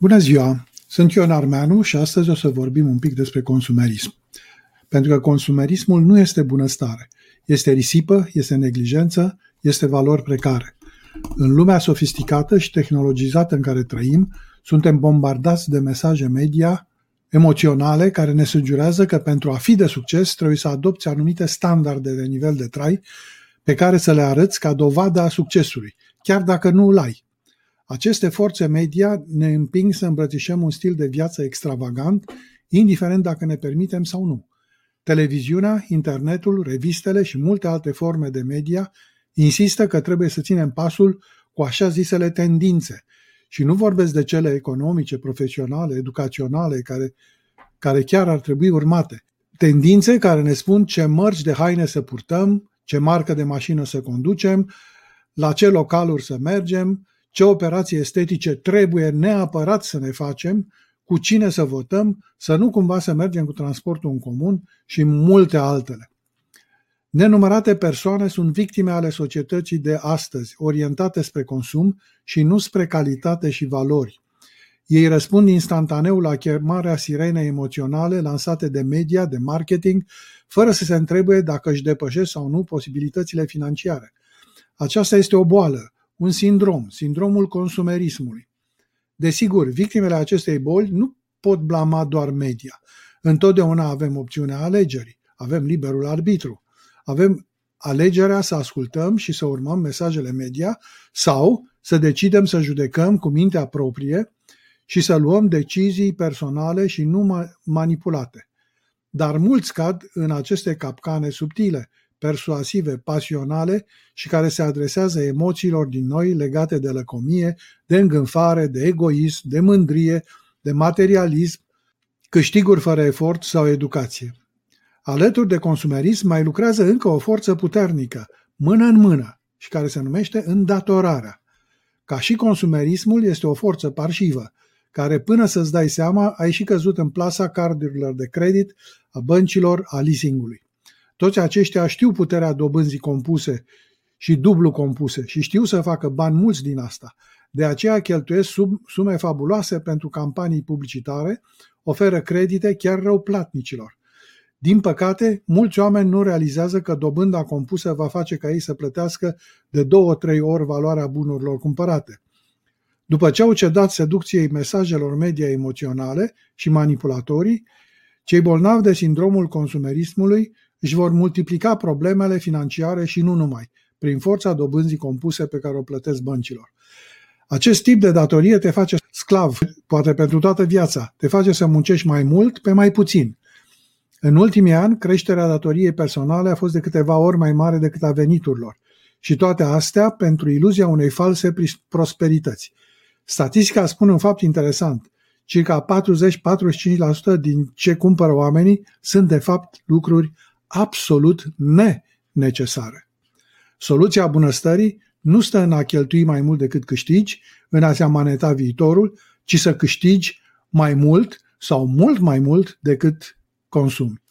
Bună ziua! Sunt Ion Armeanu și astăzi o să vorbim un pic despre consumerism. Pentru că consumerismul nu este bunăstare. Este risipă, este neglijență, este valori precare. În lumea sofisticată și tehnologizată în care trăim, suntem bombardați de mesaje media emoționale care ne sugerează că pentru a fi de succes trebuie să adopți anumite standarde de nivel de trai pe care să le arăți ca dovadă a succesului, chiar dacă nu îl ai. Aceste forțe media ne împing să îmbrățișăm un stil de viață extravagant, indiferent dacă ne permitem sau nu. Televiziunea, internetul, revistele și multe alte forme de media insistă că trebuie să ținem pasul cu așa zisele tendințe. Și nu vorbesc de cele economice, profesionale, educaționale, care, care chiar ar trebui urmate. Tendințe care ne spun ce mărci de haine să purtăm, ce marcă de mașină să conducem, la ce localuri să mergem, ce operații estetice trebuie neapărat să ne facem, cu cine să votăm, să nu cumva să mergem cu transportul în comun și multe altele. Nenumărate persoane sunt victime ale societății de astăzi, orientate spre consum și nu spre calitate și valori. Ei răspund instantaneu la chemarea sirenei emoționale lansate de media, de marketing, fără să se întrebe dacă își depășesc sau nu posibilitățile financiare. Aceasta este o boală, un sindrom, sindromul consumerismului. Desigur, victimele acestei boli nu pot blama doar media. Întotdeauna avem opțiunea alegerii, avem liberul arbitru, avem alegerea să ascultăm și să urmăm mesajele media sau să decidem să judecăm cu mintea proprie și să luăm decizii personale și nu manipulate. Dar mulți cad în aceste capcane subtile, persuasive, pasionale și care se adresează emoțiilor din noi legate de lăcomie, de îngânfare, de egoism, de mândrie, de materialism, câștiguri fără efort sau educație. Alături de consumerism mai lucrează încă o forță puternică, mână în mână, și care se numește îndatorarea. Ca și consumerismul este o forță parșivă, care până să-ți dai seama ai și căzut în plasa cardurilor de credit, a băncilor, a leasingului. Toți aceștia știu puterea dobânzii compuse și dublu compuse și știu să facă bani mulți din asta. De aceea cheltuiesc sub sume fabuloase pentru campanii publicitare, oferă credite chiar rău platnicilor. Din păcate, mulți oameni nu realizează că dobânda compusă va face ca ei să plătească de două-trei ori valoarea bunurilor cumpărate. După ce au cedat seducției mesajelor media emoționale și manipulatorii, cei bolnavi de sindromul consumerismului își vor multiplica problemele financiare și nu numai, prin forța dobânzii compuse pe care o plătesc băncilor. Acest tip de datorie te face sclav, poate pentru toată viața, te face să muncești mai mult pe mai puțin. În ultimii ani, creșterea datoriei personale a fost de câteva ori mai mare decât a veniturilor. Și toate astea pentru iluzia unei false prosperități. Statistica spune un fapt interesant. Circa 40-45% din ce cumpără oamenii sunt de fapt lucruri absolut nenecesare. Soluția bunăstării nu stă în a cheltui mai mult decât câștigi, în a-ți amaneta viitorul, ci să câștigi mai mult sau mult mai mult decât consumi.